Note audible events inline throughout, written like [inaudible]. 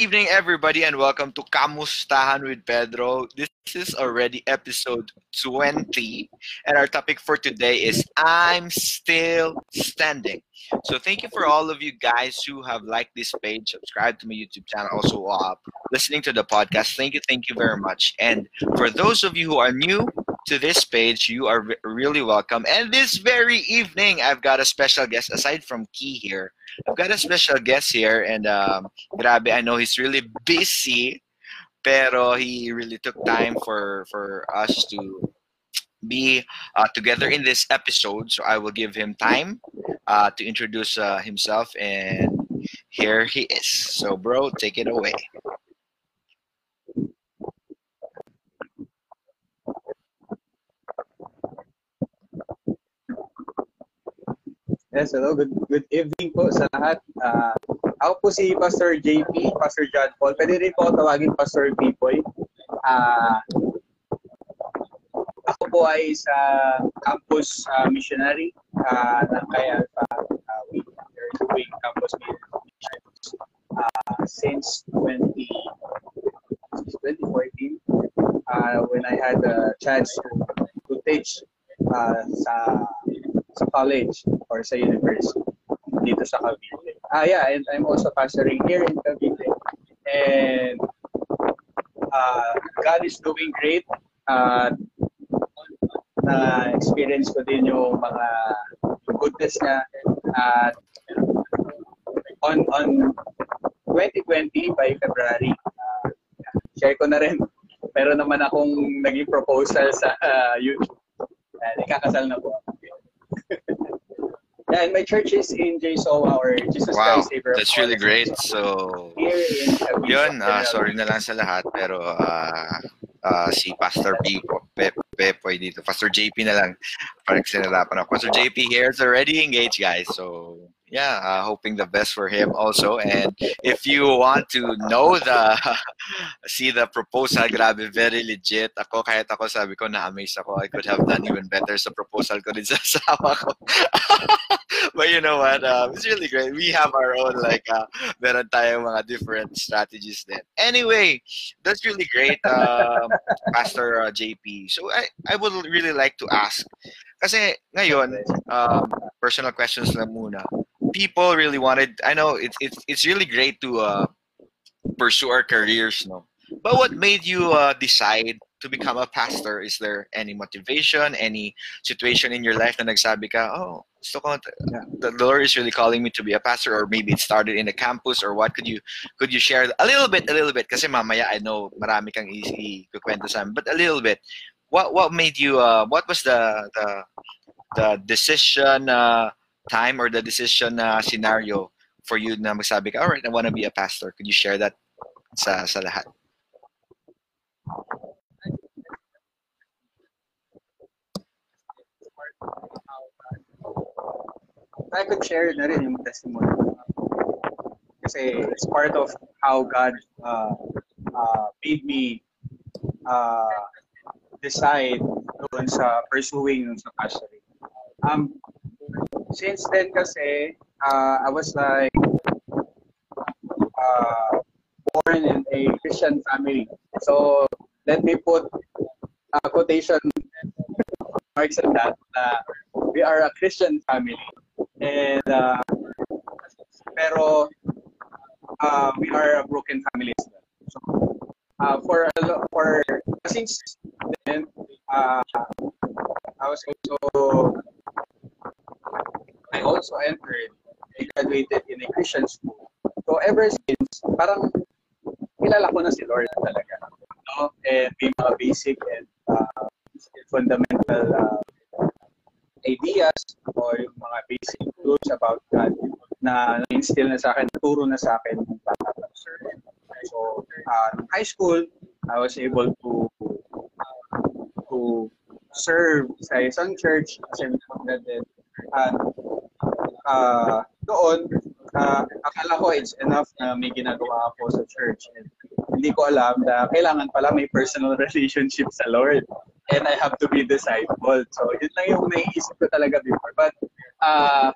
evening, everybody, and welcome to Kamustahan with Pedro. This is already episode 20, and our topic for today is I'm Still Standing. So, thank you for all of you guys who have liked this page, subscribed to my YouTube channel, also uh, listening to the podcast. Thank you, thank you very much. And for those of you who are new to this page, you are really welcome. And this very evening, I've got a special guest aside from Key here. I've got a special guest here, and um, grabe, I know he's really busy, pero he really took time for for us to be uh, together in this episode. So I will give him time uh, to introduce uh, himself, and here he is. So, bro, take it away. Yes, hello. Good, good evening po sa lahat. Uh, ako po si Pastor JP, Pastor John Paul. Pwede rin po tawagin Pastor Pipoy. Uh, ako po ay sa campus uh, missionary uh, ng kaya uh, uh, are doing campus missions uh, since 20, 2014 uh, when I had a chance to, to teach uh, sa sa college or sa university dito sa Cavite. Ah, yeah, and I'm also pastoring here in Cavite. And uh, God is doing great. Uh, na experience ko din yung mga goodness niya. At uh, on on 2020 by February, uh, share ko na rin. Meron naman akong naging proposal sa uh, YouTube. Uh, ikakasal na po. Yeah, and my church is in JSO, our Jesus wow, Christ Savior. That's really great. So, yun, uh, sorry na lang sa lahat, pero uh, uh, si Pastor P, Pe, Pepoy dito. Pastor JP na lang. Parang sinalapan ako. Pastor JP here is already engaged, guys. So, yeah, uh, hoping the best for him also. And if you want to know the, [laughs] see the proposal, grabe, very legit. Ako, kahit ako sabi ko, na-amaze ako. I could have done even better sa proposal ko din sa asawa ko. [laughs] [laughs] but you know what? Um, it's really great. We have our own, like, uh, meron tayong mga different strategies then. Anyway, that's really great, um, [laughs] Pastor uh, JP. So I, I would really like to ask, kasi ngayon, um, personal questions lang muna people really wanted. I know it's it's it's really great to uh, pursue our careers, no. But what made you uh, decide to become a pastor? Is there any motivation, any situation in your life na nagsabi ka, oh, gusto ko, the Lord is really calling me to be a pastor, or maybe it started in a campus, or what? Could you could you share a little bit, a little bit? Kasi mamaya, I know marami kang i-kwento sa amin, but a little bit. What what made you? Uh, what was the the the decision? Uh, time or the decision uh, scenario for you na magsabi ka, alright, I want to be a pastor. Could you share that sa, sa lahat? I could share na rin yung testimony. Kasi it's part of how God uh, uh, made me uh, decide doon sa pursuing sa pastoring. Um, since then kasi, uh, I was like uh, born in a Christian family. So, let me put a quotation marks on that. Uh, we are a Christian family. And, uh, pero, uh, we are a broken family. So, uh, for, for, since then, uh, I was also I also entered, I graduated in a Christian school. So ever since, parang kilala ko na si Lord talaga. No? And may mga basic and uh, fundamental uh, ideas or yung mga basic truths about God na na-instill na sa akin, naturo na sa akin ng bata So, uh, high school, I was able to to serve sa isang church as a at uh, doon, uh, akala ko it's enough na may ginagawa ako sa church. And hindi ko alam na kailangan pala may personal relationship sa Lord. And I have to be discipled. So, yun lang yung naiisip ko talaga before. But, uh,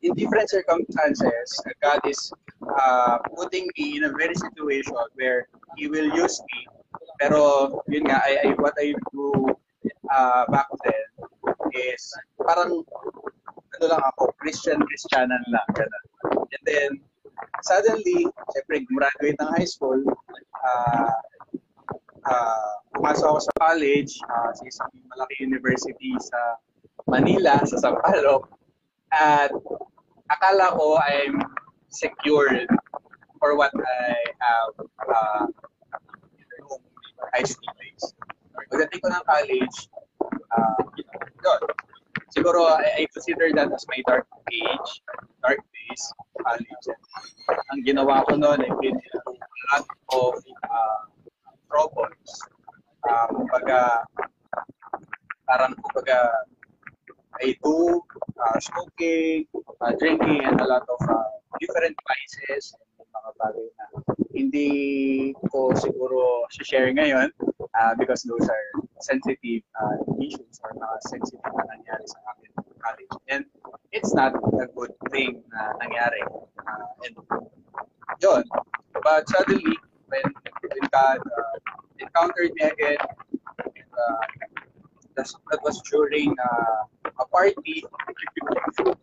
in different circumstances, God is uh, putting me in a very situation where he will use me. Pero yun nga, I, I, what I do uh, back then is parang ano lang ako, Christian Christianan lang. Ganun. And then, suddenly, syempre, graduate ng high school, uh, uh, pumasok ako sa college uh, sa isang malaki university sa Manila, sa Sampaloc. At akala ko I'm secured for what I have uh, nung high school days. Pagdating ko ng college, uh, yun. Siguro, I, I consider that as my dark age, dark days, college. Ang ginawa ko noon, I've been lot of uh, troubles. Uh, kumbaga, parang kumbaga, I do uh, smoking, uh, drinking, and a lot of uh, different vices and mga bagay na hindi ko siguro share ngayon uh, because those are sensitive uh, issues or mga sensitive na nangyari sa akin in college. And it's not a good thing na nangyari. Uh, and yun. But suddenly, when, when God uh, encountered me again, uh, that, that was during uh, a party.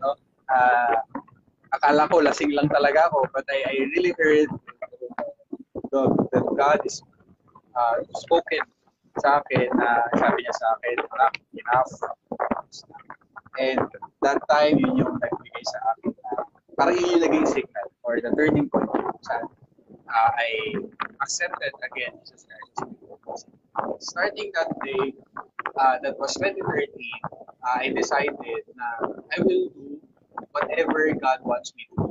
no? Uh, akala ko lasing lang talaga ako, but I, I really heard that, that God is uh, spoken sa akin na uh, sabi niya sa akin, enough, enough. And that time, yun yung nagbigay sa akin na parang yun yung naging signal or the turning point kung saan uh, I accepted again Jesus Christ. Starting that day, uh, that was 2013, uh, I decided na I will do whatever God wants me to do.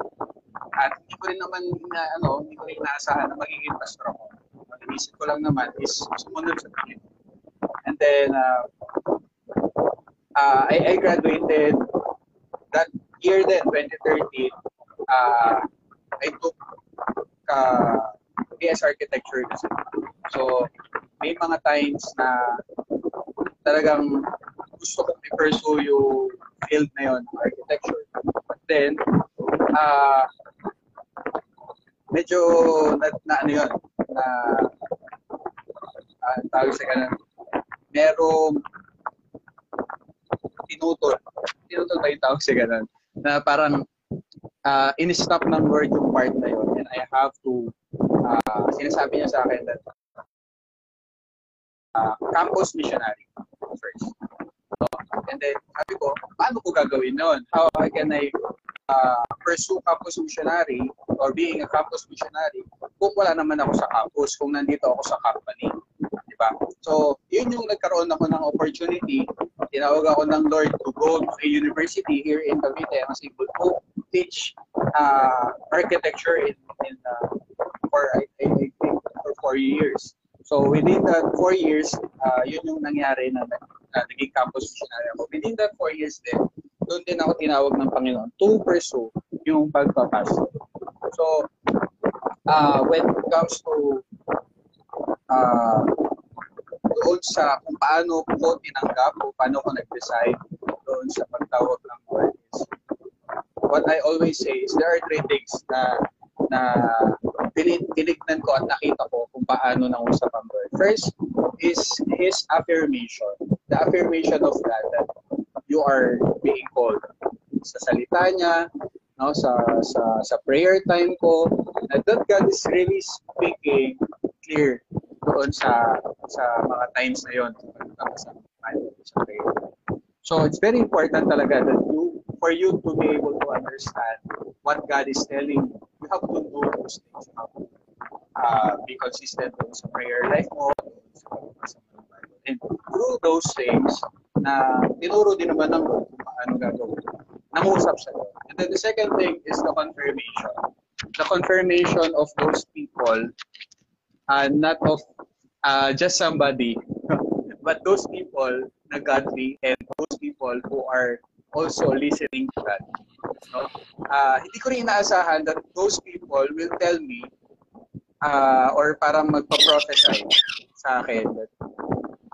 At hindi ko rin naman na, ano, hindi ko rin inaasahan na magiging pastor ako. Ang inisip ko lang naman is sumunod sa Panginoon. And then, uh, uh, I, I graduated that year then, 2013, uh, I took uh, BS Architecture kasi. So, may mga times na talagang gusto kong i-pursue yung field na yun, architecture. But then, uh, medyo na, na ano yun, na uh, tawag sa ganun, merong tinutol. Tinutol ba yung tawag sa ganun? Na parang uh, in-stop ng word yung part na yun I have to, uh, sinasabi niya sa akin that uh, campus missionary first. So, and then, sabi ko, paano ko gagawin noon? How can I uh, pursue campus missionary or being a campus missionary kung wala naman ako sa campus, kung nandito ako sa company. Di ba? So, yun yung nagkaroon ako ng opportunity. Tinawag ako ng Lord to go to a university here in Cavite. I was able to teach uh, architecture in, in uh, for, I, I think, for four years. So within that four years, uh, yun yung nangyari na, na naging campus missionary ako. Within that four years din, doon din ako tinawag ng Panginoon to pursue yung pagpapasok. So, uh, when it comes to uh, doon sa kung paano ko tinanggap o paano ko nag-decide doon sa pagtawag ng Lord is what I always say is there are three things na na tinignan ko at nakita ko kung paano nang usap ang Lord. First is His affirmation. The affirmation of God that you are being called. Sa salita niya, no, sa, sa, sa prayer time ko, that God is really speaking clear doon sa sa mga times na yon sa sa prayer. So it's very important talaga that you for you to be able to understand what God is telling you have to know those things. You to uh, be consistent sa prayer life mo, and through those things, na tinuro din naman ng Lord kung paano gagawin. Sa Lord. And then the second thing is the confirmation. The confirmation of those people, uh, not of uh, just somebody, [laughs] but those people na godly and those people who are also listening to that. No? Uh, hindi ko rin inaasahan that those people will tell me uh, or parang magpa-prophesy sa akin that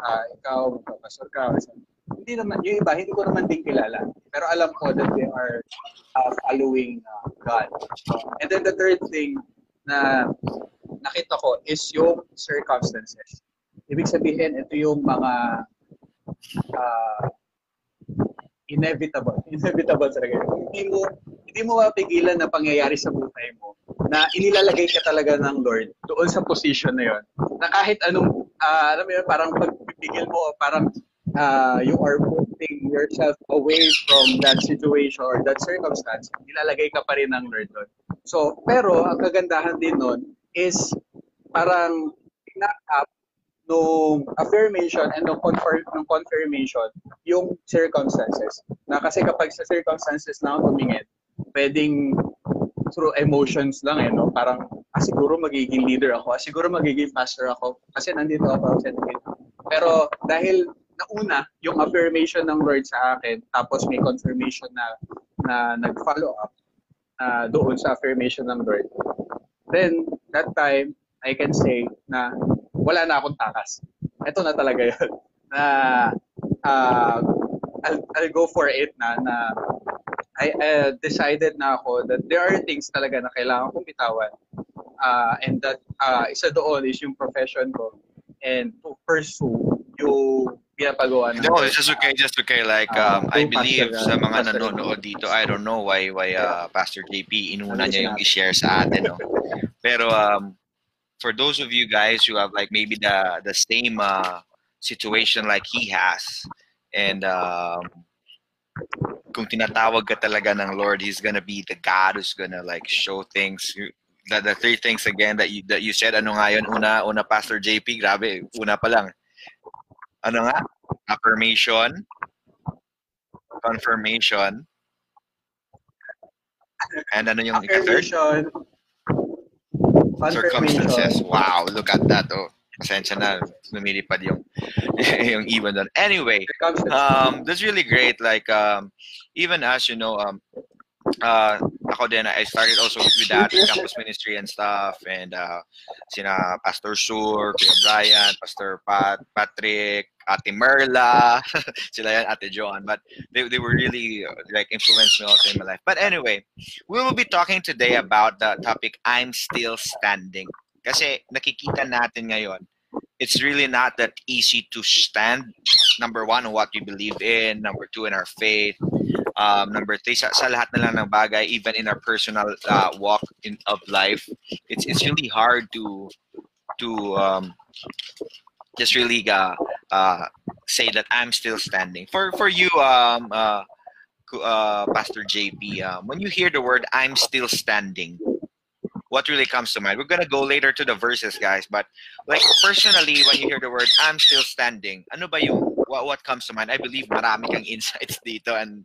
uh, ikaw, magpapastor ka. Or hindi naman, yung iba, hindi ko naman din kilala. Pero alam ko that they are uh, following uh, God. And then the third thing na nakita ko is yung circumstances. Ibig sabihin, ito yung mga uh, inevitable. [laughs] Inevitable talaga. Hindi mo, hindi mo mapigilan na pangyayari sa buhay mo na inilalagay ka talaga ng Lord doon sa position na yon na kahit anong, uh, alam mo yun, parang pagpipigil mo, parang uh, you are putting yourself away from that situation or that circumstance, nilalagay ka pa rin ng Lord doon. So, pero ang kagandahan din nun is parang knock up nung affirmation and nung, confirm, nung confirmation yung circumstances. Na kasi kapag sa circumstances na tumingin, pwedeng through emotions lang eh, no? Parang, ah, siguro magiging leader ako, ah, siguro magiging pastor ako, kasi nandito ako sa Pero dahil nauna yung affirmation ng Lord sa akin, tapos may confirmation na na nag-follow up uh, doon sa affirmation ng Lord, then that time, I can say na wala na akong takas. Ito na talaga yun. [laughs] Na uh, I'll, I'll go for it na na I uh, decided na ako that there are things talaga na kailangan kong bitawan. Uh, and that uh, isa doon is yung profession ko and to pursue yung pinapagawa ng No, it's just okay, just okay. Like, um, uh, I believe pastor, sa mga nanonood dito, I don't know why why uh, Pastor JP inuna niya yung i-share sa atin. No? Pero um, for those of you guys who have like maybe the the same uh, situation like he has. And um, kung tinatawag ka talaga ng Lord he's gonna be the God who's gonna like show things. The, the three things again that you that you said ano nga yun? Una una Pastor JP grabe una pa lang. Ano nga? Affirmation. Confirmation. And ano yung affirmation. Circumstances. Wow, look at that. Oh, pasensya na, lumilipad yung, [laughs] yung even doon. Anyway, um, that's really great. Like, um, even as, you know, um, uh, ako din, I started also with, that, [laughs] campus ministry and stuff, and uh, sina Pastor Sur, Kuya Brian, Pastor Pat, Patrick, Ate Merla, [laughs] sila yan, Ate Joan, but they, they were really like influenced me also in my life. But anyway, we will be talking today about the topic, I'm Still Standing. Kasi nakikita natin ngayon, it's really not that easy to stand. Number one, on what we believe in. Number two, in our faith. Um, number three, sa, sa lahat na lang ng bagay, even in our personal uh, walk in of life, it's it's really hard to to um, just really uh, uh, say that I'm still standing. For for you, um, uh, uh, Pastor JP, um, when you hear the word "I'm still standing," what really comes to mind? We're gonna go later to the verses, guys. But like personally, when you hear the word "I'm still standing," ano ba yung what, what comes to mind? I believe marami kang [laughs] insights dito and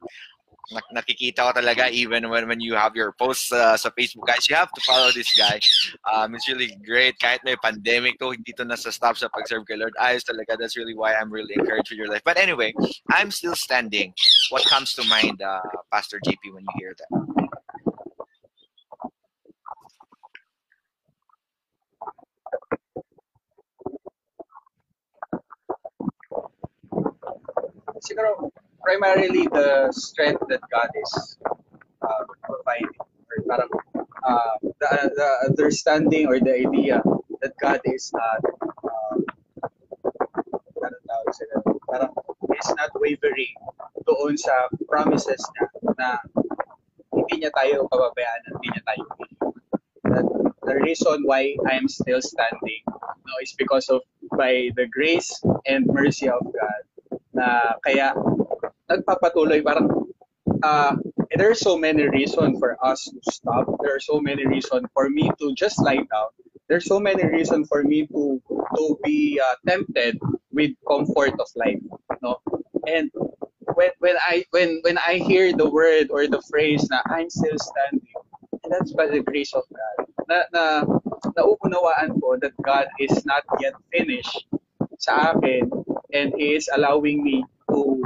nakikita ko talaga even when, when you have your posts uh, sa Facebook. Guys you have to follow this guy. Um, it's really great. Kahit may pandemic to hindi to nasa stop sa pag-serve kay Lord. Ayos talaga. That's really why I'm really encouraged with your life. But anyway I'm still standing. What comes to mind uh, Pastor JP when you hear that siguro primarily the strength that God is uh, providing, or parang uh, the, the understanding or the idea that God is not, uh, ano tawag sila, parang is not wavering doon sa promises niya na hindi niya tayo pababayaan at hindi niya tayo that the reason why I am still standing no, is because of by the grace and mercy of God na kaya nagpapatuloy parang uh, there are so many reasons for us to stop. There are so many reasons for me to just lie down. There's so many reasons for me to to be uh, tempted with comfort of life, no? And when when I when when I hear the word or the phrase na I'm still standing, and that's by the grace of God. Na na nauunawaan ko that God is not yet finished sa akin and He is allowing me to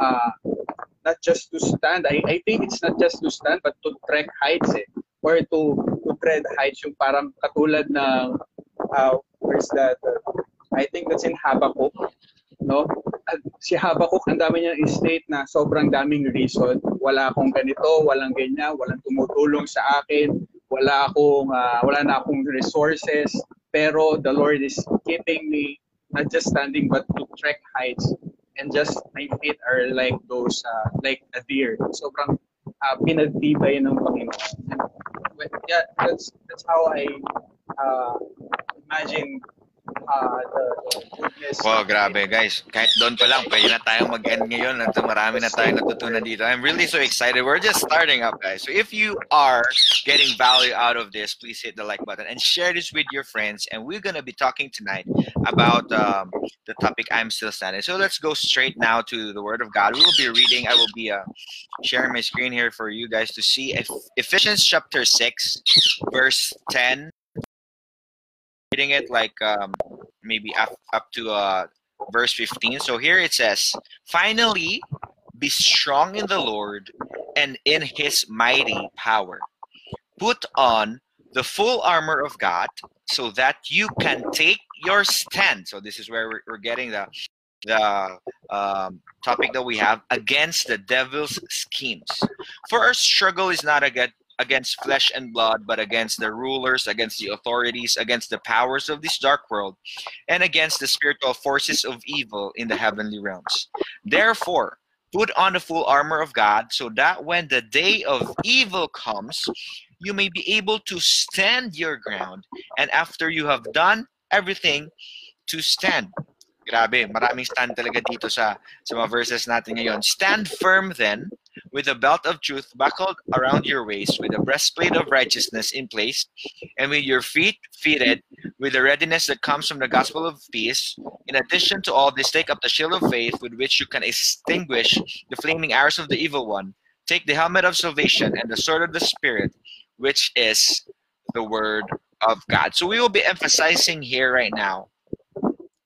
uh, not just to stand. I, I think it's not just to stand, but to trek heights eh. Or to, to tread heights, yung parang katulad ng, uh, where's that? I think that's in Habakkuk. no? At si Habakuk, ang dami niyang state na sobrang daming reason. Wala akong ganito, walang ganyan, walang tumutulong sa akin, wala akong uh, wala na akong resources, pero the Lord is keeping me not just standing but to trek heights and just my feet are like those uh, like a deer. Sobrang uh, pinagtibay ng Panginoon. And, yeah, that's that's how I uh, imagine uh, the. Wow, grabe guys. Kahit doon pa lang, pwede na tayong mag-end ngayon at marami na tayong natutunan dito. I'm really so excited. We're just starting up, guys. So if you are getting value out of this, please hit the like button and share this with your friends. And we're going to be talking tonight about um, the topic I'm still standing. So let's go straight now to the Word of God. We will be reading. I will be uh, sharing my screen here for you guys to see Ephesians chapter 6, verse 10 it like um, maybe up, up to uh, verse 15. So here it says, Finally, be strong in the Lord and in his mighty power. Put on the full armor of God so that you can take your stand. So this is where we're, we're getting the the um, topic that we have against the devil's schemes. For our struggle is not against against flesh and blood, but against the rulers, against the authorities, against the powers of this dark world, and against the spiritual forces of evil in the heavenly realms. Therefore, put on the full armor of God, so that when the day of evil comes, you may be able to stand your ground, and after you have done everything, to stand. Grabe, maraming stand talaga dito sa, sa mga verses natin ngayon. Stand firm then, with a belt of truth buckled around your waist, with a breastplate of righteousness in place, and with your feet fitted with the readiness that comes from the gospel of peace. In addition to all this, take up the shield of faith with which you can extinguish the flaming arrows of the evil one. Take the helmet of salvation and the sword of the Spirit, which is the word of God. So we will be emphasizing here right now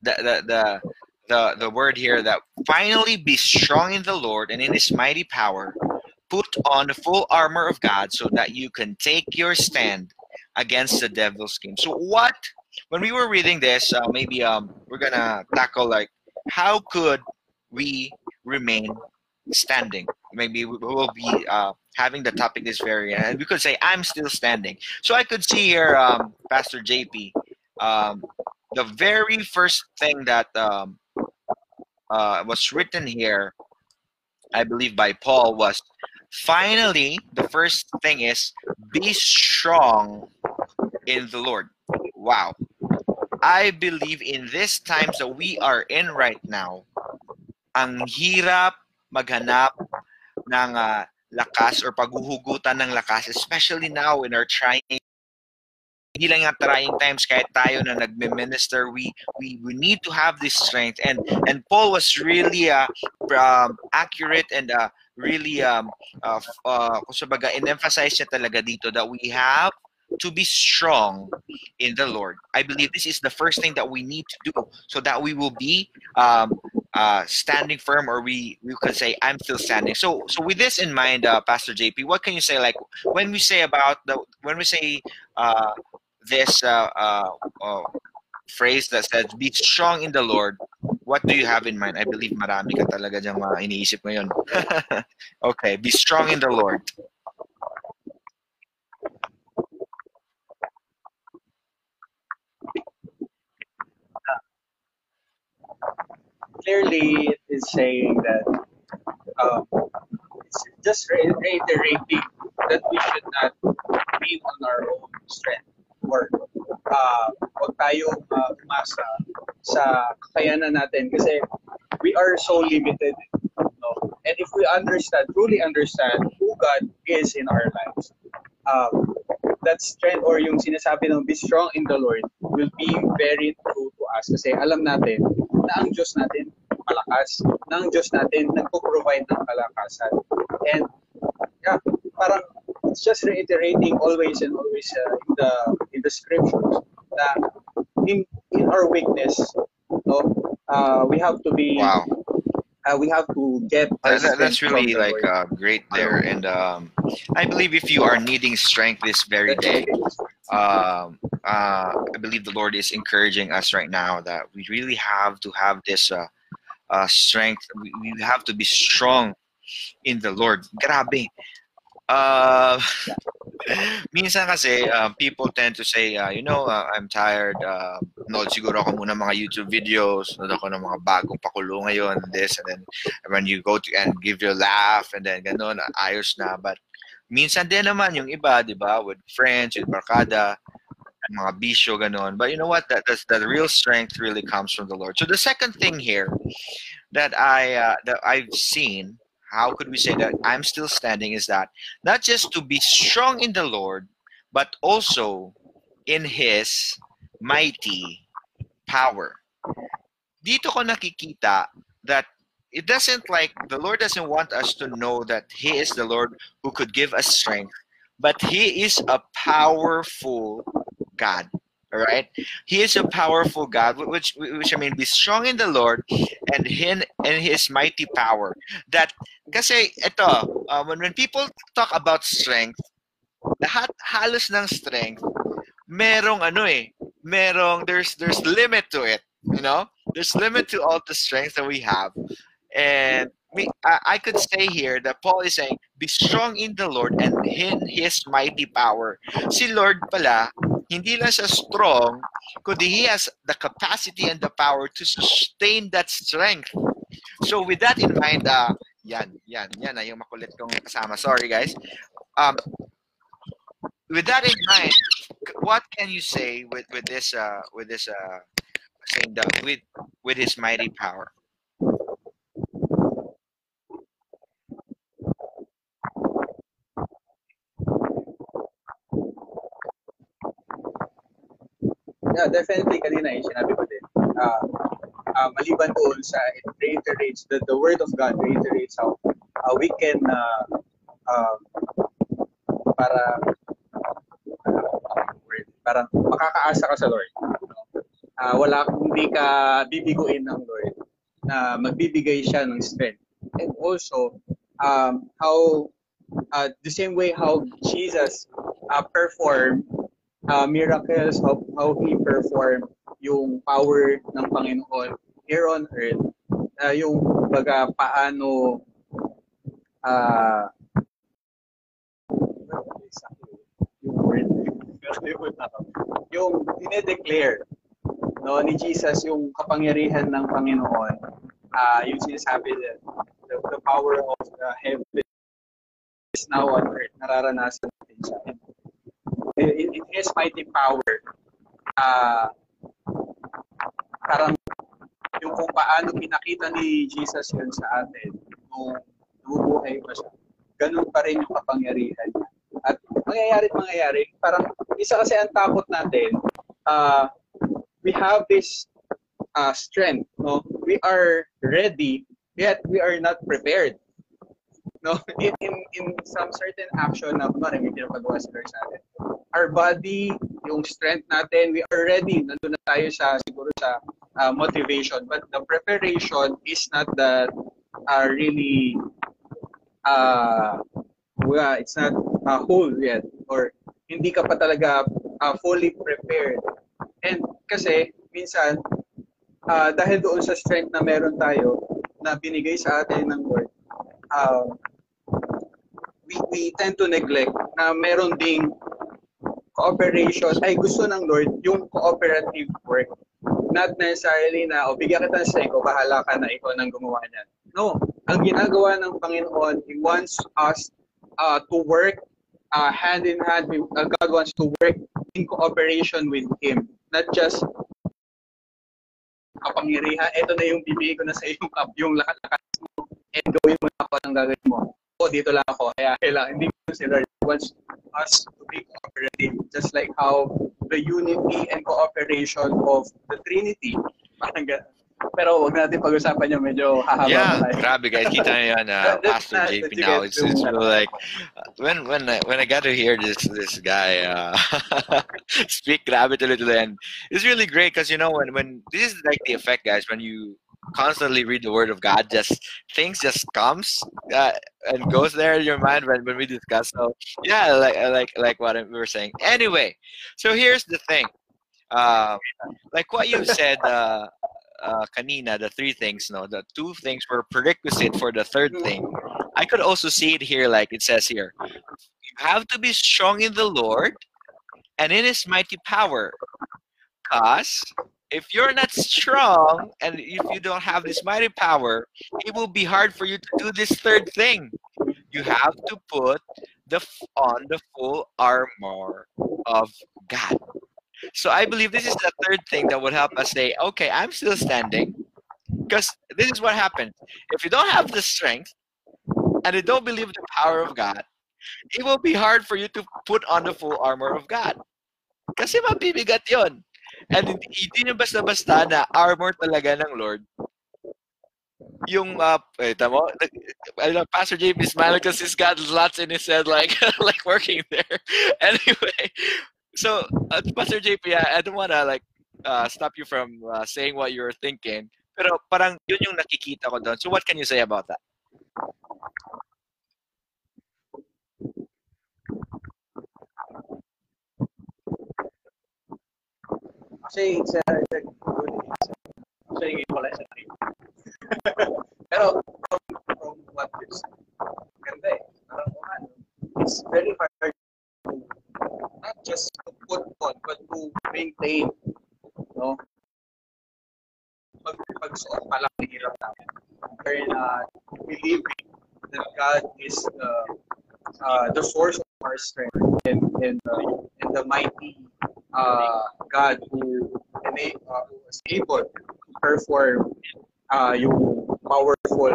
the the the the, the word here that finally be strong in the Lord and in his mighty power. Put on the full armor of God so that you can take your stand against the devil's scheme. So what when we were reading this, uh, maybe um we're gonna tackle like how could we remain standing? Maybe we will be uh, having the topic this very and we could say I'm still standing. So I could see here, um, Pastor JP, um, the very first thing that um, uh, was written here, I believe by Paul, was finally the first thing is be strong in the Lord. Wow. I believe in these times that we are in right now, ang hirap maghanap ng uh, lakas or paghuhugutan ng lakas, especially now in our trying hindi lang yung trying times kahit tayo na nagme-minister we we we need to have this strength and and Paul was really uh, um, accurate and uh, really um uh, uh sabaga in-emphasize niya talaga dito that we have to be strong in the Lord. I believe this is the first thing that we need to do so that we will be um, uh, standing firm, or we we could say I'm still standing. So so with this in mind, uh, Pastor JP, what can you say? Like when we say about the when we say uh, this uh, uh, uh, phrase that says, be strong in the Lord, what do you have in mind? I believe marami ka talaga dyan mga iniisip ngayon. [laughs] okay, be strong in the Lord. Clearly, it is saying that um, it's just reiterating that we should not be on our own strength or uh, huwag tayong uh, umasa sa kakayanan natin kasi we are so limited. No? And if we understand, truly understand who God is in our lives, um, that strength or yung sinasabi ng be strong in the Lord will be very true to us kasi alam natin na ang Diyos natin malakas, na ang Diyos natin nagpo-provide ng kalakasan. And yeah, parang it's just reiterating always and always uh, in the in the scriptures that in in our weakness, no, uh, we have to be. Wow. Uh, we have to get that, that's really like uh, great there and um, i believe if you are needing strength this very day um, uh, i believe the lord is encouraging us right now that we really have to have this uh, uh, strength. We, we have to be strong in the Lord. Grabe. Uh, [laughs] minsan kasi uh, people tend to say, uh, you know, uh, I'm tired. Uh, nood siguro ako muna mga YouTube videos. Nood ako ng mga bagong pakulo ngayon. This and then when you go to and give your laugh and then ganun, ayos na. But minsan din naman yung iba, di ba, with friends, with barkada, mga bisyo, ganun. But you know what? That, that's, the real strength really comes from the Lord. So the second thing here that I uh, that I've seen how could we say that I'm still standing is that not just to be strong in the Lord, but also in His mighty power. Dito ko nakikita that it doesn't like the Lord doesn't want us to know that He is the Lord who could give us strength, but He is a powerful God. All right, He is a powerful God, which which I mean, be strong in the Lord and Him and His mighty power. That kasi ito, uh, when when people talk about strength, lahat halos ng strength, merong ano eh, merong there's there's limit to it. You know, there's limit to all the strength that we have, and me, I, I could say here that Paul is saying, be strong in the Lord and in His mighty power. Si Lord pala, hindi lang siya strong, kundi he has the capacity and the power to sustain that strength. So with that in mind, uh, yan, yan, yan na yung makulit kong kasama. Sorry guys. Um, with that in mind, what can you say with with this uh with this uh saying that with with his mighty power? Yeah, definitely kanina yung sinabi ko din. Uh, uh, maliban doon sa it reiterates, the, the word of God reiterates how uh, we can uh, uh, para uh, parang makakaasa ka sa Lord. Uh, wala hindi ka bibiguin ng Lord na magbibigay siya ng strength. And also, um, how uh, the same way how Jesus uh, performed uh, miracles, how, how He performed yung power ng Panginoon here on earth, uh, yung baga paano uh, yung word. Yung dinedeclare no ni Jesus yung kapangyarihan ng Panginoon. Uh, yung sinasabi the, the, the power of the heaven is now on earth. Nararanasan it has mighty power uh, parang yung kung paano pinakita ni Jesus yun sa atin nung nabubuhay pa siya. Ganun pa rin yung kapangyarihan niya. At mangyayari mangyayari parang isa kasi ang takot natin uh, we have this uh, strength no? We are ready yet we are not prepared no? [laughs] In in, in some certain action na kunwari may pinapagawa si Lord sa atin our body yung strength natin we are ready. Nandun na tayo sa siguro sa uh, motivation. But the preparation is not that uh, really uh, well, it's not uh, whole yet. Or hindi ka pa talaga uh, fully prepared. And kasi minsan uh, dahil doon sa strength na meron tayo na binigay sa atin ng Lord uh, we, we tend to neglect na meron ding cooperation ay gusto ng Lord yung cooperative work. Not necessarily na o oh, bigyan kita ng strength o bahala ka na ikaw nang gumawa niyan. No. Ang ginagawa ng Panginoon he wants us uh, to work uh, hand in hand uh, God wants to work in cooperation with him. Not just kapangyarihan ito na yung bibigay ko na sa iyo yung lakas mo and gawin mo na ako ang gagawin mo? O dito lang ako kaya kailangan hindi ko si Lord wants us to be cooperative just like how the unity and cooperation of the Trinity parang pero wag natin pag-usapan yung medyo hahaba yeah, tayo. grabe guys. Kita nyo yan, uh, Pastor JP now. It's, it's really like, when when I, when I got to hear this this guy uh, [laughs] speak, grabe tuloy-tuloy. And it's really great because, you know, when, when, this is like the effect, guys, when you constantly read the word of God, just things just comes uh, and goes there in your mind when, when we discuss. So yeah, like like like what we were saying. Anyway, so here's the thing. Uh, like what you said, uh, uh, kanina, the three things, no, the two things were prerequisite for the third thing. I could also see it here, like it says here. You have to be strong in the Lord and in His mighty power. Cause if you're not strong and if you don't have this mighty power, it will be hard for you to do this third thing. You have to put the on the full armor of God. So I believe this is the third thing that would help us say, okay, I'm still standing. Because this is what happens. If you don't have the strength and you don't believe the power of God, it will be hard for you to put on the full armor of God. Kasi mabibigat yon. And hindi yung basta-basta na armor talaga ng Lord. Yung, uh, eh, tamo, know, Pastor JP smiling because he's got lots in his head, like, [laughs] like working there. [laughs] Anyway, so, uh, Pastor JP, I, I don't want to, like, uh, stop you from uh, saying what you're thinking. Pero parang yun yung nakikita ko doon. So, what can you say about that? Actually, it's a, it's a good siya Pero, from, from what you said, ganda it's very hard to not just to put on, but to maintain. No? Pag, pagsuot pa lang, hirap namin. We're believing that God is the, uh, the source of our strength and, and, uh, and the mighty uh, God who, uh, who was able to perform uh, yung powerful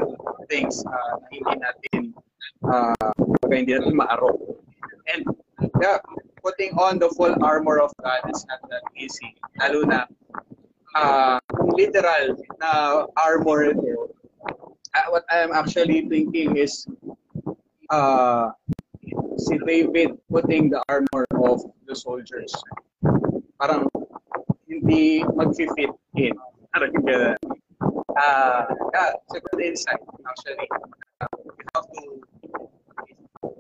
things uh, na hindi natin uh, hindi natin maaro. And yeah, putting on the full armor of God is not that easy. Lalo na uh, literal na armor uh, what I'm actually thinking is uh, si David putting the armor of the soldiers parang hindi mag-fit in. Parang gano'n. Uh, yeah, it's a good insight, actually. Uh, we have to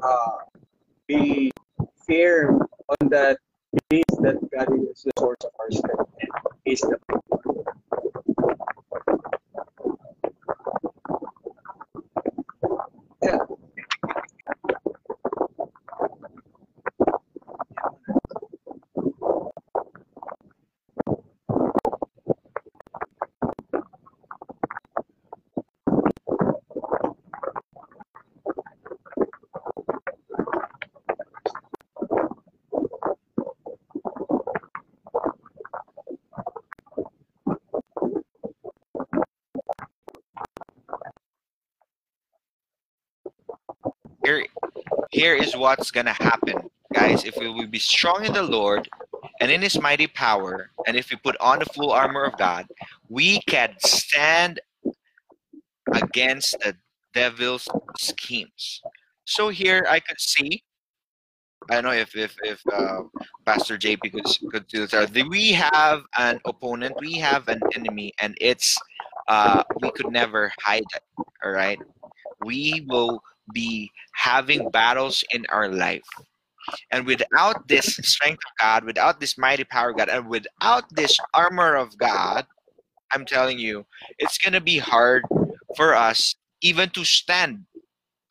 uh, be firm on that belief that God is the source of our strength and is the here is what's gonna happen, guys. If we will be strong in the Lord and in His mighty power, and if we put on the full armor of God, we can stand against the devil's schemes. So here I could see. I don't know if if if uh, Pastor JP could could do this. We have an opponent. We have an enemy, and it's uh, we could never hide it. All right, we will be having battles in our life. And without this strength of God, without this mighty power of God, and without this armor of God, I'm telling you, it's going to be hard for us even to stand.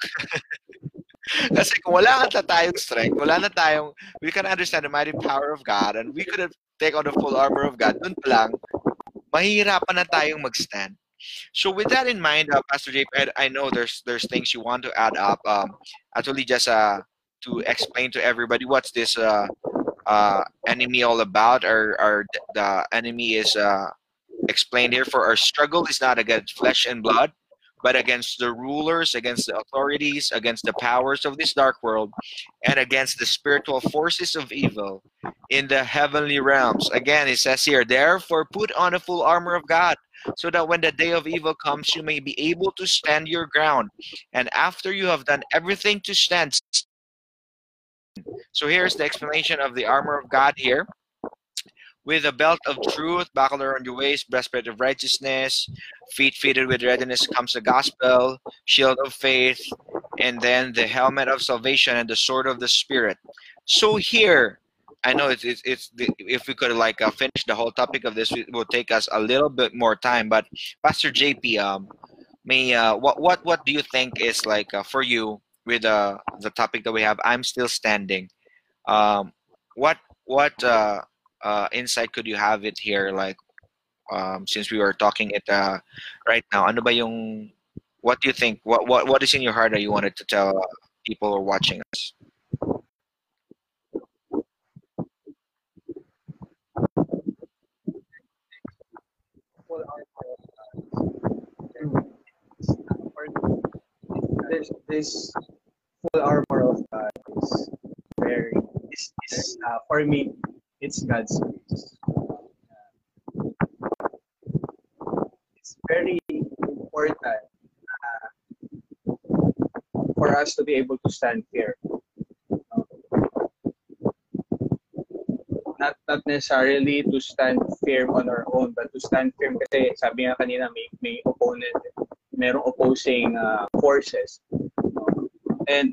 [laughs] Kasi kung wala na tayong strength, wala na tayong, we can understand the mighty power of God and we could have take on the full armor of God, dun pa lang, mahihirapan na tayong mag-stand. So with that in mind, uh, Pastor Jay, I, know there's there's things you want to add up. Um, actually, just uh, to explain to everybody what's this uh, uh, enemy all about. Our, our the enemy is uh, explained here. For our struggle is not against flesh and blood, but against the rulers, against the authorities, against the powers of this dark world, and against the spiritual forces of evil in the heavenly realms. Again, it says here, therefore put on the full armor of God so that when the day of evil comes, you may be able to stand your ground. And after you have done everything to stand. So here's the explanation of the armor of God here. With a belt of truth, buckle around your waist, breastplate of righteousness, feet fitted with readiness comes the gospel, shield of faith, and then the helmet of salvation and the sword of the spirit. So here, I know it's it's, it's the, if we could like uh, finish the whole topic of this, it will take us a little bit more time. But Pastor JP, um, may uh, what what what do you think is like uh, for you with uh, the topic that we have? I'm still standing. Um, what what uh, uh, insight could you have it here? Like um, since we were talking it uh, right now, ano ba yung what do you think? What what what is in your heart that you wanted to tell uh, people who are watching us? This this full armor of God is very is, is uh, for me it's God's grace. It's very important uh, for us to be able to stand here. Not not necessarily to stand firm on our own, but to stand firm kasi sabi nga kanina may may opponent merong opposing uh, forces. And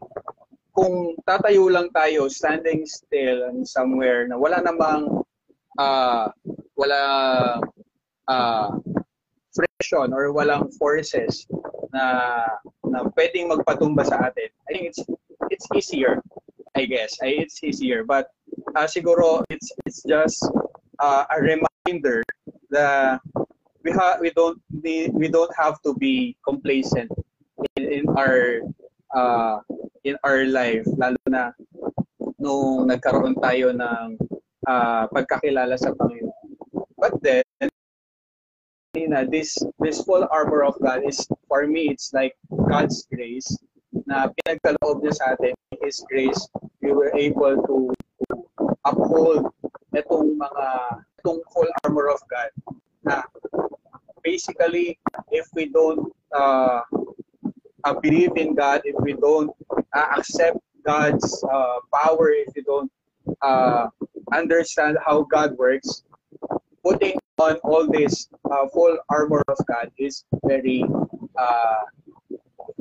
kung tatayo lang tayo, standing still and somewhere na wala namang uh, wala uh, friction or walang forces na na pwedeng magpatumba sa atin. I think it's it's easier, I guess. I, it's easier, but uh, siguro it's it's just uh, a reminder that we have we don't need, we don't have to be complacent in, in our uh, in our life lalo na nung nagkaroon tayo ng uh, pagkakilala sa Panginoon. But then na this this full armor of God is for me it's like God's grace na pinagkaloob niya sa atin His grace we were able to uphold itong mga itong full armor of God na basically, if we don't uh, uh, believe in God, if we don't uh, accept God's uh, power, if we don't uh, understand how God works, putting on all this uh, full armor of God is very uh,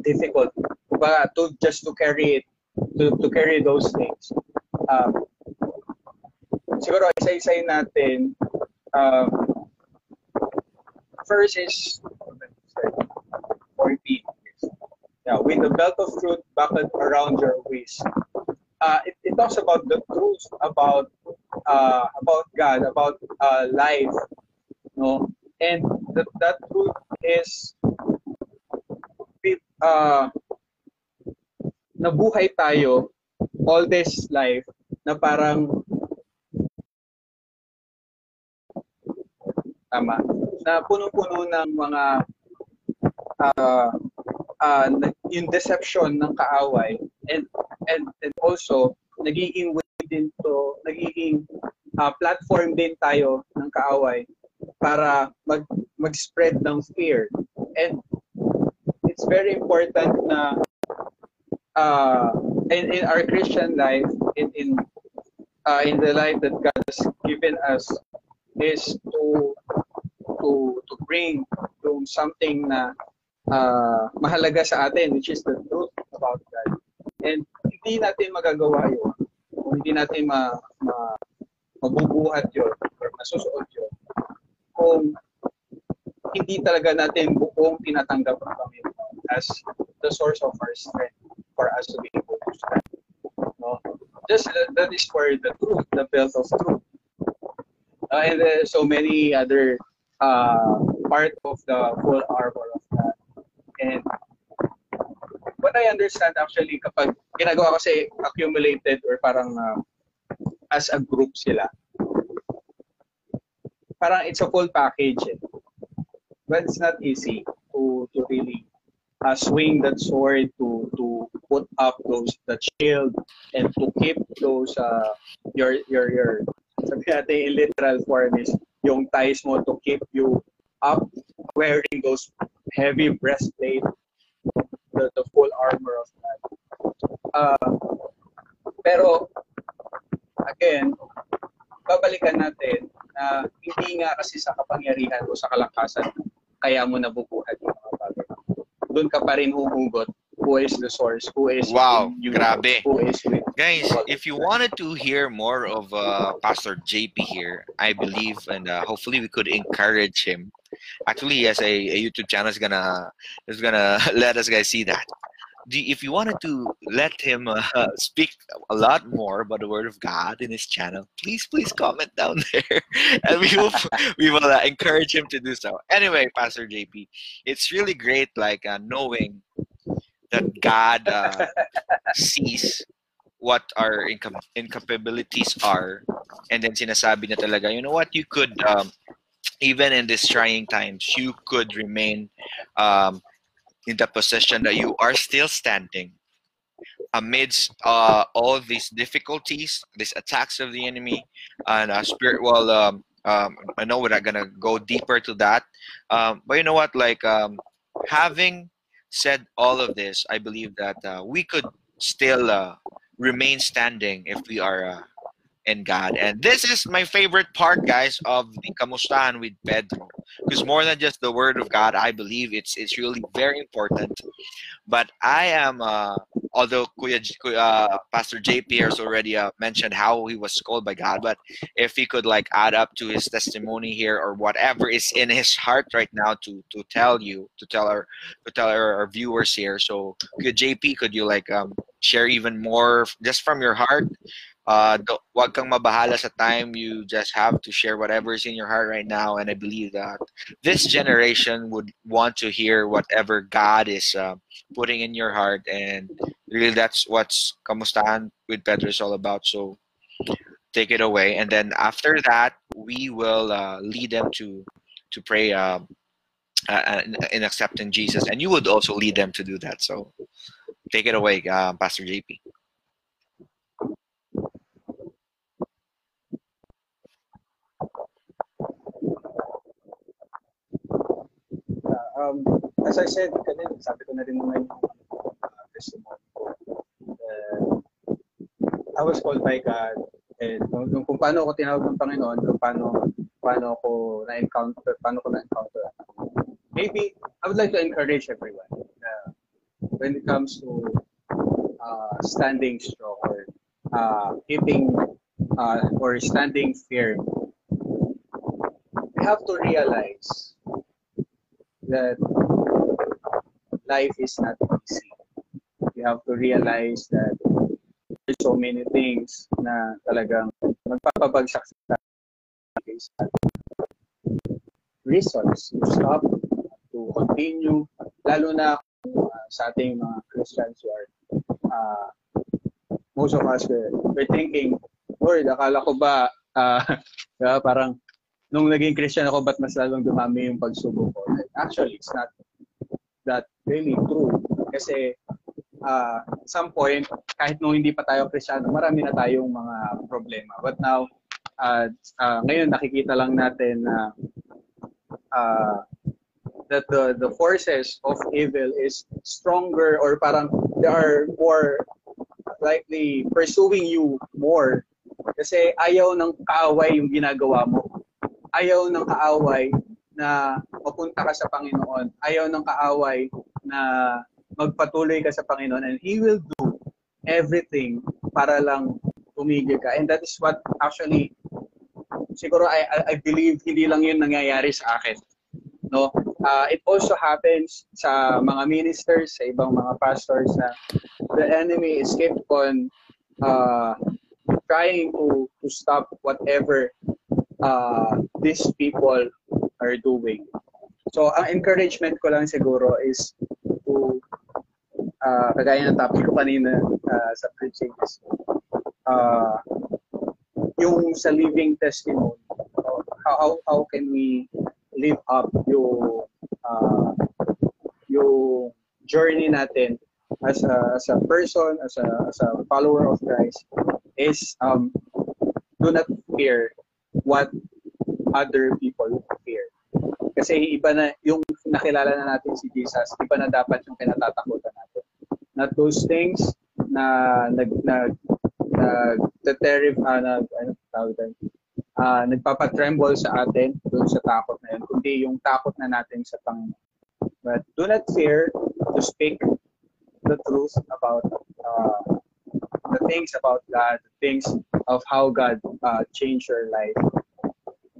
difficult. But to just to carry it, to, to carry those things. Um, siguro isa-isayin natin um, Is 14. Yeah, with the belt of truth buckled around your waist. Uh, it, it talks about the truth about uh, about God, about uh, life, no, and that that truth is uh, nabuhay tayo all this life na parang tama na puno-puno ng mga uh, uh, yung deception ng kaaway. And and and also nagiging way din to nagiging uh, platform din tayo ng kaaway para mag mag-spread ng fear. And it's very important na uh, in, in our Christian life in in uh, in the life that God has given us is to to to bring yung something na uh, mahalaga sa atin which is the truth about God. And hindi natin magagawa yun kung hindi natin ma, ma mabubuhat yun or masusuot yun kung hindi talaga natin buong tinatanggap ng Panginoon as the source of our strength for us to be able to stand. No? Just uh, that is for the truth, the belt of truth. Uh, and uh, so many other uh, part of the full armor of God. And what I understand actually kapag ginagawa kasi accumulated or parang uh, as a group sila, parang it's a full package. Eh. But it's not easy to to really uh, swing that sword to to put up those the shield and to keep those uh, your your your sabi natin in literal form is yung ties mo to keep you up wearing those heavy breastplate, the, the full armor of God. Uh, pero, again, babalikan natin na hindi nga kasi sa kapangyarihan o sa kalakasan kaya mo nabubuhat yung mga bagay. Doon ka pa rin huhugot who is the source, who is wow, you, grabe. who is with Guys, if you wanted to hear more of uh, Pastor JP here, I believe, and uh, hopefully we could encourage him. Actually, has a, a YouTube channel is gonna is gonna [laughs] let us guys see that. if you wanted to let him uh, [laughs] speak a lot more about the Word of God in his channel, please please comment down [laughs] there, and we will we will uh, encourage him to do so. Anyway, Pastor JP, it's really great, like uh, knowing that God uh, sees what our incap- incapabilities are. And then sinasabi na talaga you know what? You could um, even in these trying times you could remain um, in the position that you are still standing amidst uh, all these difficulties these attacks of the enemy. And uh, spirit well um, um, i know we're not gonna go deeper to that um, but you know what? Like um, having said all of this i believe that uh, we could still uh, remain standing if we are uh, in God. And this is my favorite part, guys, of the Kamustahan with Pedro. Because more than just the word of God, I believe it's it's really very important. But I am, uh, although Kuya, uh, Pastor JP has already uh, mentioned how he was called by God, but if he could like add up to his testimony here or whatever is in his heart right now to to tell you, to tell our to tell our, our viewers here. So, Kuya JP, could you like um, share even more just from your heart uh wag kang mabahala sa time. You just have to share whatever is in your heart right now. And i believe that this generation would want to hear whatever god is uh, putting in your heart. And really that's what's kamustahan with pedro is all about. So take it away. And then after that we will uh, lead them to to pray uh, in accepting jesus. And you would also lead them to do that. So take it away uh, pastor jp um, as I said kanina, sabi ko na rin naman yung uh. Uh, I was called by God and nung, nung kung paano ako tinawag ng Panginoon, kung paano paano ako na-encounter, paano ko na-encounter. Maybe I would like to encourage everyone uh, when it comes to uh, standing strong or uh, keeping uh, or standing firm, we have to realize that life is not easy. You have to realize that there's so many things na talagang magpapabagsak sa reasons to stop, to continue, lalo na uh, sa ating mga Christians who are, uh, most of us, we're, we're thinking, Lord, akala ko ba, uh, [laughs] parang nung naging Christian ako, ba't mas lalong dumami yung pagsubok ko? Actually, it's not that really true. Kasi uh, at some point, kahit nung hindi pa tayo Kristiyano, marami na tayong mga problema. But now, uh, uh, ngayon nakikita lang natin na uh, that the, the forces of evil is stronger or parang they are more likely pursuing you more kasi ayaw ng kaaway yung ginagawa mo ayaw ng kaaway na mapunta ka sa Panginoon. Ayaw ng kaaway na magpatuloy ka sa Panginoon and He will do everything para lang tumigil ka. And that is what actually, siguro I, I believe hindi lang yun nangyayari sa akin. No? Uh, it also happens sa mga ministers, sa ibang mga pastors na the enemy is kept on uh, trying to to stop whatever uh, these people are doing. So, ang encouragement ko lang siguro is to, uh, kagaya ng topic ko kanina uh, sa preaching is, uh, yung sa living testimony, how, how, how can we live up yung, uh, yung journey natin as a, as a person, as a, as a follower of Christ, is um, do not fear what other people fear. Kasi iba na, yung nakilala na natin si Jesus, iba na dapat yung kinatatakutan natin. Not those things na nag, nag, nag, terrif, uh, nag, ano tawag tayo, uh, nagpapatremble sa atin doon sa takot na yun, kundi yung takot na natin sa Panginoon. But do not fear to speak the truth about uh, the things about God, things of how God uh, changed your life,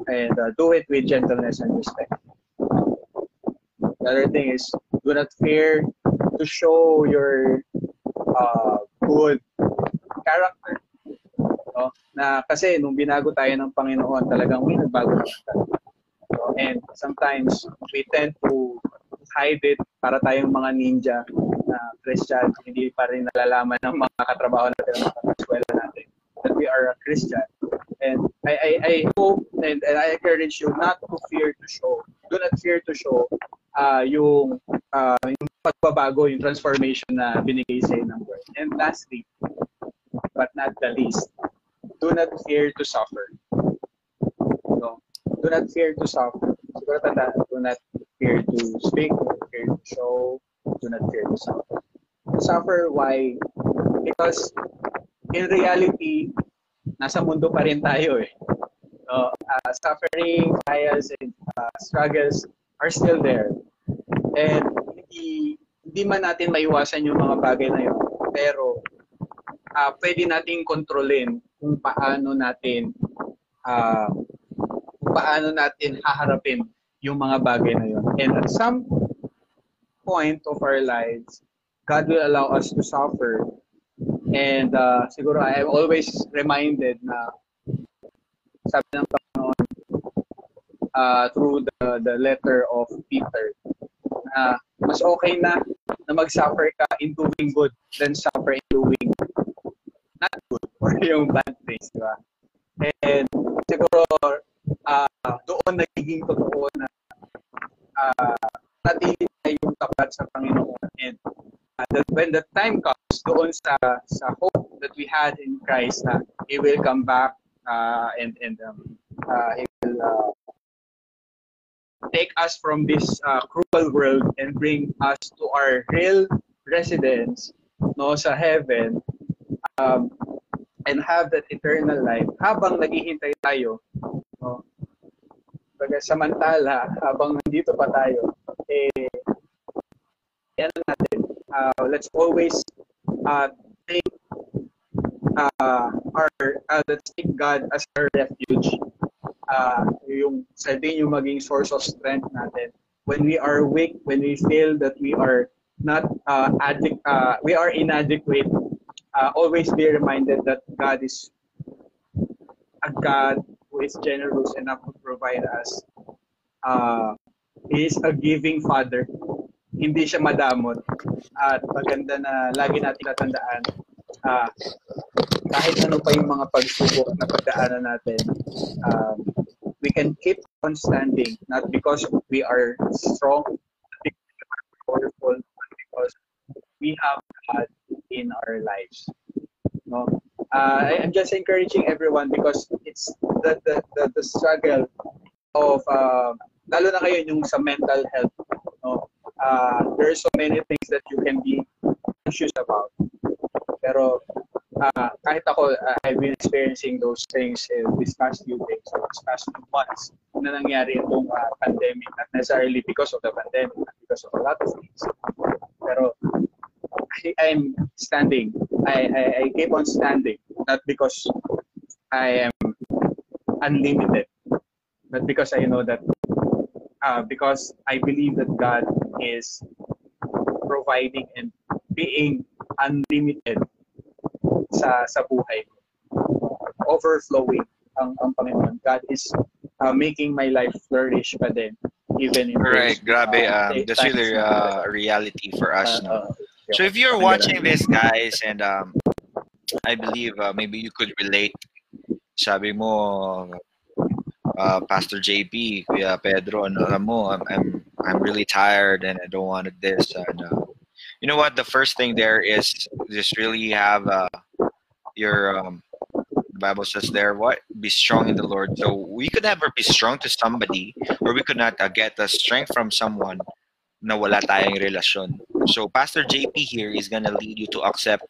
and uh, do it with gentleness and respect. The other thing is, do not fear to show your uh, good character. No? Na kasi nung binago tayo ng Panginoon, talagang may nagbago naman So, and sometimes we tend to hide it para tayong mga ninja na Christian, hindi pa rin nalalaman ng mga katrabaho natin, ng mga natin that we are a Christian. And I, I, I hope and, and I encourage you not to fear to show. Do not fear to show uh, yung, uh, yung pagbabago, yung transformation na binigay sa ng Lord. And lastly, but not the least, do not fear to suffer. No? Do not fear to suffer. Siguro tanda, do not fear to speak, do not fear to show, do not fear to suffer. Suffer, why? Because in reality, nasa mundo pa rin tayo eh. So, uh, suffering, trials, and uh, struggles are still there. And hindi, hindi man natin maiwasan yung mga bagay na yun. Pero, uh, pwede nating kontrolin kung paano natin uh, paano natin haharapin yung mga bagay na yun. And at some point of our lives, God will allow us to suffer And uh, siguro I am always reminded na sabi ng Panginoon uh, through the, the letter of Peter na uh, mas okay na na mag-suffer ka in doing good than suffer in doing not good [laughs] or yung bad things, di ba? And siguro uh, doon nagiging totoo na uh, natili tayo yung tapat sa Panginoon. And uh, that when the time comes doon sa sa hope that we had in Christ na He will come back uh, and and um, uh, He will uh, take us from this uh, cruel world and bring us to our real residence no sa heaven um, and have that eternal life. Habang naghihintay tayo Baga, samantala habang nandito pa tayo eh yan natin uh, let's always uh, take uh, our uh, let's take God as our refuge. Uh, yung sa din yung maging source of strength natin. When we are weak, when we feel that we are not uh, addic- uh, we are inadequate, uh, always be reminded that God is a God who is generous enough to provide us. Uh, he is a giving Father hindi siya madamot. At maganda na lagi natin tatandaan, uh, kahit ano pa yung mga pagsubok na pagdaanan natin, um, we can keep on standing, not because we are strong, because we are powerful, but because we have God in our lives. No? Uh, I'm just encouraging everyone because it's the, the, the, the struggle of, uh, lalo na kayo yung sa mental health, no? uh, there are so many things that you can be anxious about. Pero uh, kahit ako, uh, I've been experiencing those things uh, this past few days, this past few months na nangyari itong uh, pandemic. Not necessarily because of the pandemic, not because of a lot of things. Pero I, I'm standing. I, I, I keep on standing, not because I am unlimited, but because I know that uh, because I believe that God is providing and being unlimited sa sa buhay ko. Overflowing ang, ang Panginoon. God is uh, making my life flourish pa din even in Right, those, grabe. Uh, um, that's really uh, a reality for us. Uh, no? So if you're watching this, guys, and um, I believe uh, maybe you could relate. Sabi mo, uh, Pastor JP, Kuya Pedro, ano, mo, I'm, I'm, I'm really tired and I don't want this. And, uh, you know what? The first thing there is just really have uh, your, um, the Bible says there, what? Be strong in the Lord. So we could never be strong to somebody or we could not uh, get the strength from someone na wala tayong relasyon. So Pastor JP here is going to lead you to accept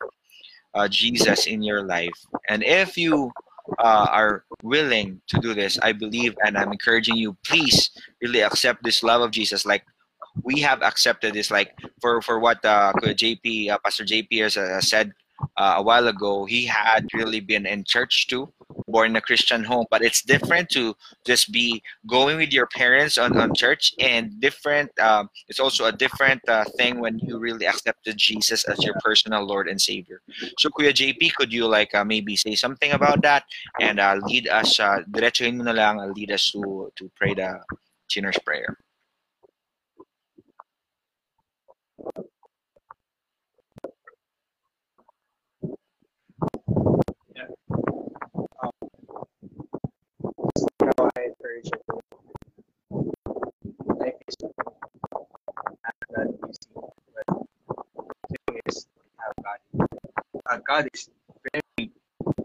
uh, Jesus in your life. And if you uh, are willing to do this, I believe and I'm encouraging you, please really accept this love of Jesus. Like we have accepted this, like for, for what uh, JP, uh, Pastor JP has uh, said uh, a while ago, he had really been in church too, born in a Christian home. But it's different to just be going with your parents on, on church, and different. Um, it's also a different uh, thing when you really accepted Jesus as your personal Lord and Savior. So, Kuya JP, could you like uh, maybe say something about that and uh, lead us? Uh, diretsuhin mo na lang, uh, lead us to to pray the sinner's prayer. version life is not easy but the thing is have God uh, God is very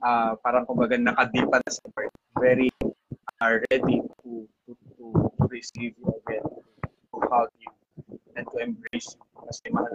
uh, parang kumbaga nakadipa sa word very are uh, ready to, to, to receive you again to hug you and to embrace you. Kasi mahal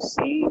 see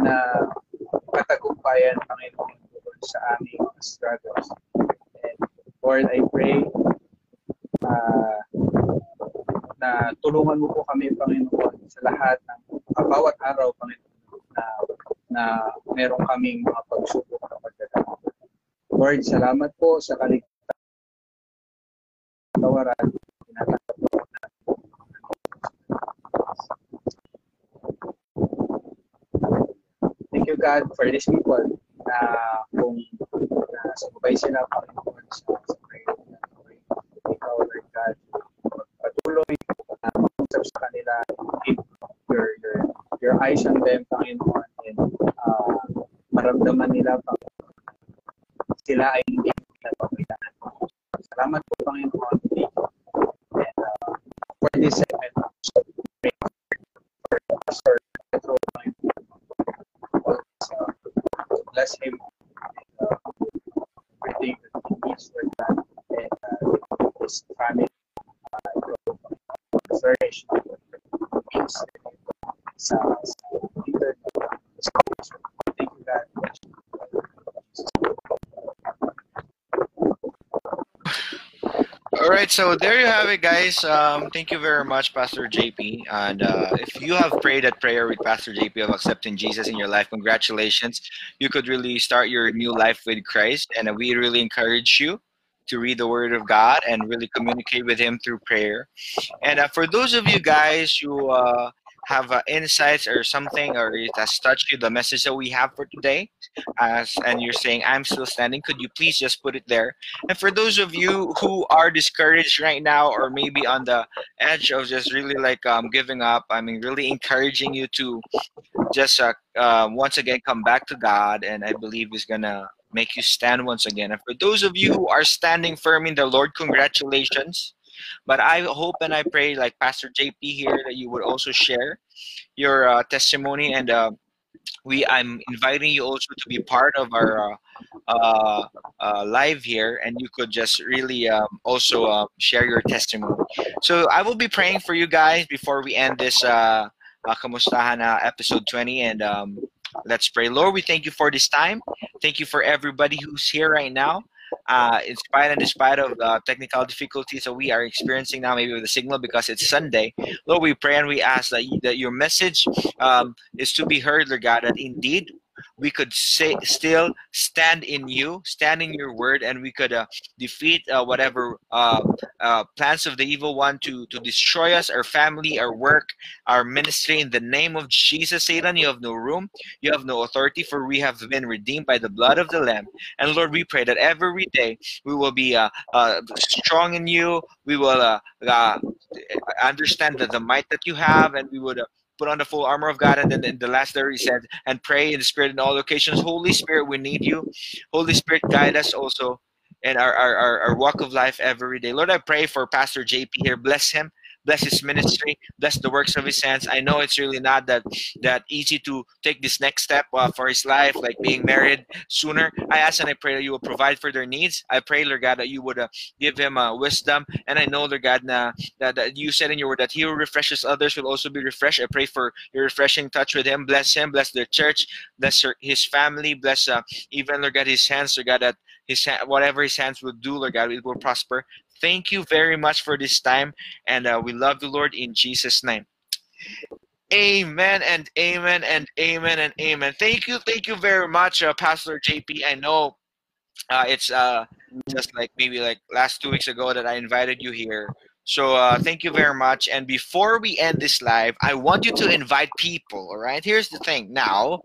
na katagumpayan, Panginoon, sa aming struggles. And Lord, I pray uh, na tulungan mo po kami, Panginoon, sa lahat ng uh, bawat araw, Panginoon, na, na meron kaming mga pagsubok na pagdadama. Lord, salamat po sa kaligtasan Participó so there you have it, guys. Um, thank you very much, Pastor JP. And uh, if you have prayed that prayer with Pastor JP of accepting Jesus in your life, congratulations. You could really start your new life with Christ. And we really encourage you to read the Word of God and really communicate with Him through prayer. And uh, for those of you guys who uh, have uh, insights or something, or it has touched you, the message that we have for today, as and you're saying, I'm still standing, could you please just put it there? And for those of you who are discouraged right now, or maybe on the edge of just really like um, giving up, I mean, really encouraging you to just uh, uh, once again come back to God, and I believe is gonna make you stand once again. And for those of you who are standing firm in the Lord, congratulations. But I hope and I pray, like Pastor JP here, that you would also share your uh, testimony. And uh, we, I'm inviting you also to be part of our uh, uh, uh live here, and you could just really um, also uh, share your testimony. So I will be praying for you guys before we end this uh, Kamustahan episode 20. And um, let's pray. Lord, we thank you for this time. Thank you for everybody who's here right now uh, in spite and despite of the technical difficulties that we are experiencing now, maybe with the signal because it's Sunday, Lord, we pray and we ask that, you, that your message um, is to be heard, Lord God, that indeed we could say, still stand in you, stand in your word, and we could uh, defeat uh, whatever uh, uh, plans of the evil one to, to destroy us, our family, our work, our ministry. In the name of Jesus, Satan, you have no room, you have no authority, for we have been redeemed by the blood of the Lamb. And Lord, we pray that every day we will be uh, strong in you, we will understand that the might that you have, and we would put on the full armor of God. And then in the last there he said, and pray in the spirit in all locations. Holy Spirit, we need you. Holy Spirit, guide us also in our, our, our walk of life every day. Lord, I pray for Pastor JP here. Bless him bless his ministry, bless the works of his hands. I know it's really not that that easy to take this next step uh, for his life, like being married sooner. I ask and I pray that you will provide for their needs. I pray, Lord God, that you would uh, give him uh, wisdom. And I know, Lord God, that, that you said in your word that he who refreshes others will also be refreshed. I pray for your refreshing touch with him. Bless him, bless the church, bless her, his family, bless uh, even, Lord God, his hands, Lord God, that his hand, whatever his hands will do, Lord God, it will prosper. Thank you very much for this time, and uh, we love the Lord in Jesus' name. Amen and amen and amen and amen. Thank you, thank you very much, uh, Pastor JP. I know uh, it's uh, just like maybe like last two weeks ago that I invited you here. So uh, thank you very much. And before we end this live, I want you to invite people. All right. Here's the thing. Now,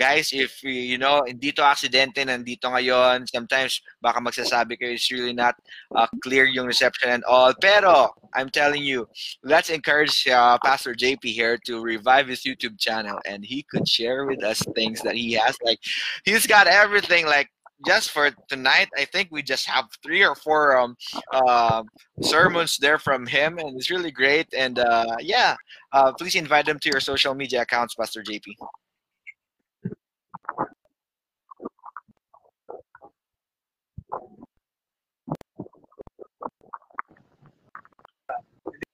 guys, if you know, dito aksidente, nandito ngayon, sometimes baka magsasabi kayo it's really not uh, clear yung reception and all. Pero, I'm telling you, let's encourage uh, Pastor JP here to revive his YouTube channel and he could share with us things that he has. Like, he's got everything like just for tonight, I think we just have three or four um, uh, sermons there from him, and it's really great. And uh, yeah, uh, please invite them to your social media accounts, Pastor JP.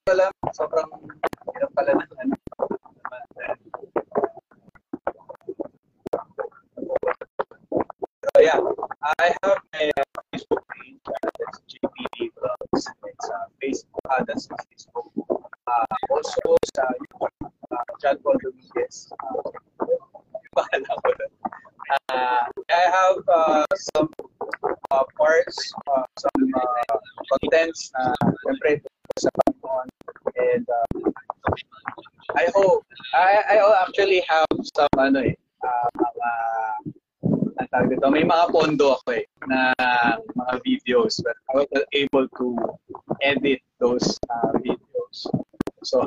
Alam, sobrang hirap pala ng ano. Yeah, I have Facebook page, that's GPD Vlogs. It's uh, Facebook, uh, that's Facebook. Uh, also YouTube, uh, John Paul. Uh, I have uh, some uh, parts, uh, some uh, contents uh, some ano eh, uh, mga, ang tawag dito, may mga pondo ako eh, na mga videos. But I was able to edit those uh, videos. So,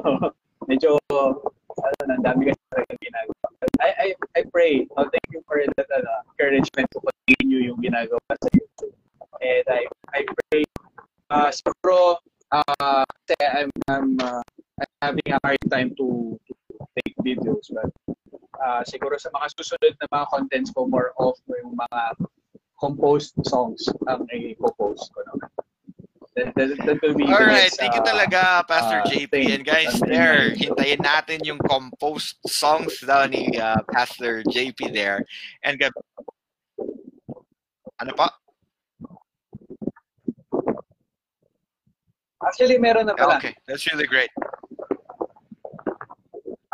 medyo, ano, ang dami kasi talaga ginagawa. I, I, I pray, oh, thank you for that uh, encouragement to continue yung ginagawa sa to, to take videos. But uh, siguro sa mga susunod na mga contents ko, more of yung mga composed songs ang i-post ko naman. That, that, that will be All right, next, thank you uh, talaga, Pastor uh, JP. thing And guys, there, hintayin natin yung composed songs daw ni uh, Pastor JP there. And ano pa? Actually, meron na pala. Okay, that's really great.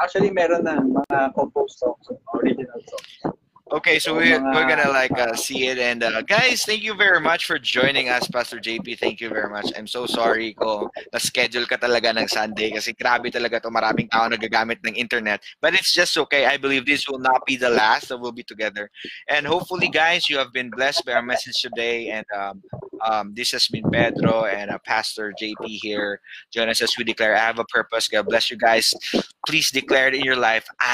Actually, meron na mga composed songs, original songs. Okay, so we, we're gonna like uh, see it and uh, guys, thank you very much for joining us, Pastor JP. Thank you very much. I'm so sorry kung na-schedule ka talaga ng Sunday kasi grabe talaga to maraming tao nagagamit ng internet. But it's just okay. I believe this will not be the last that we'll be together. And hopefully, guys, you have been blessed by our message today. And um, um, this has been Pedro and uh, Pastor JP here. Join us as we declare, I have a purpose. God bless you guys. Please declare it in your life. I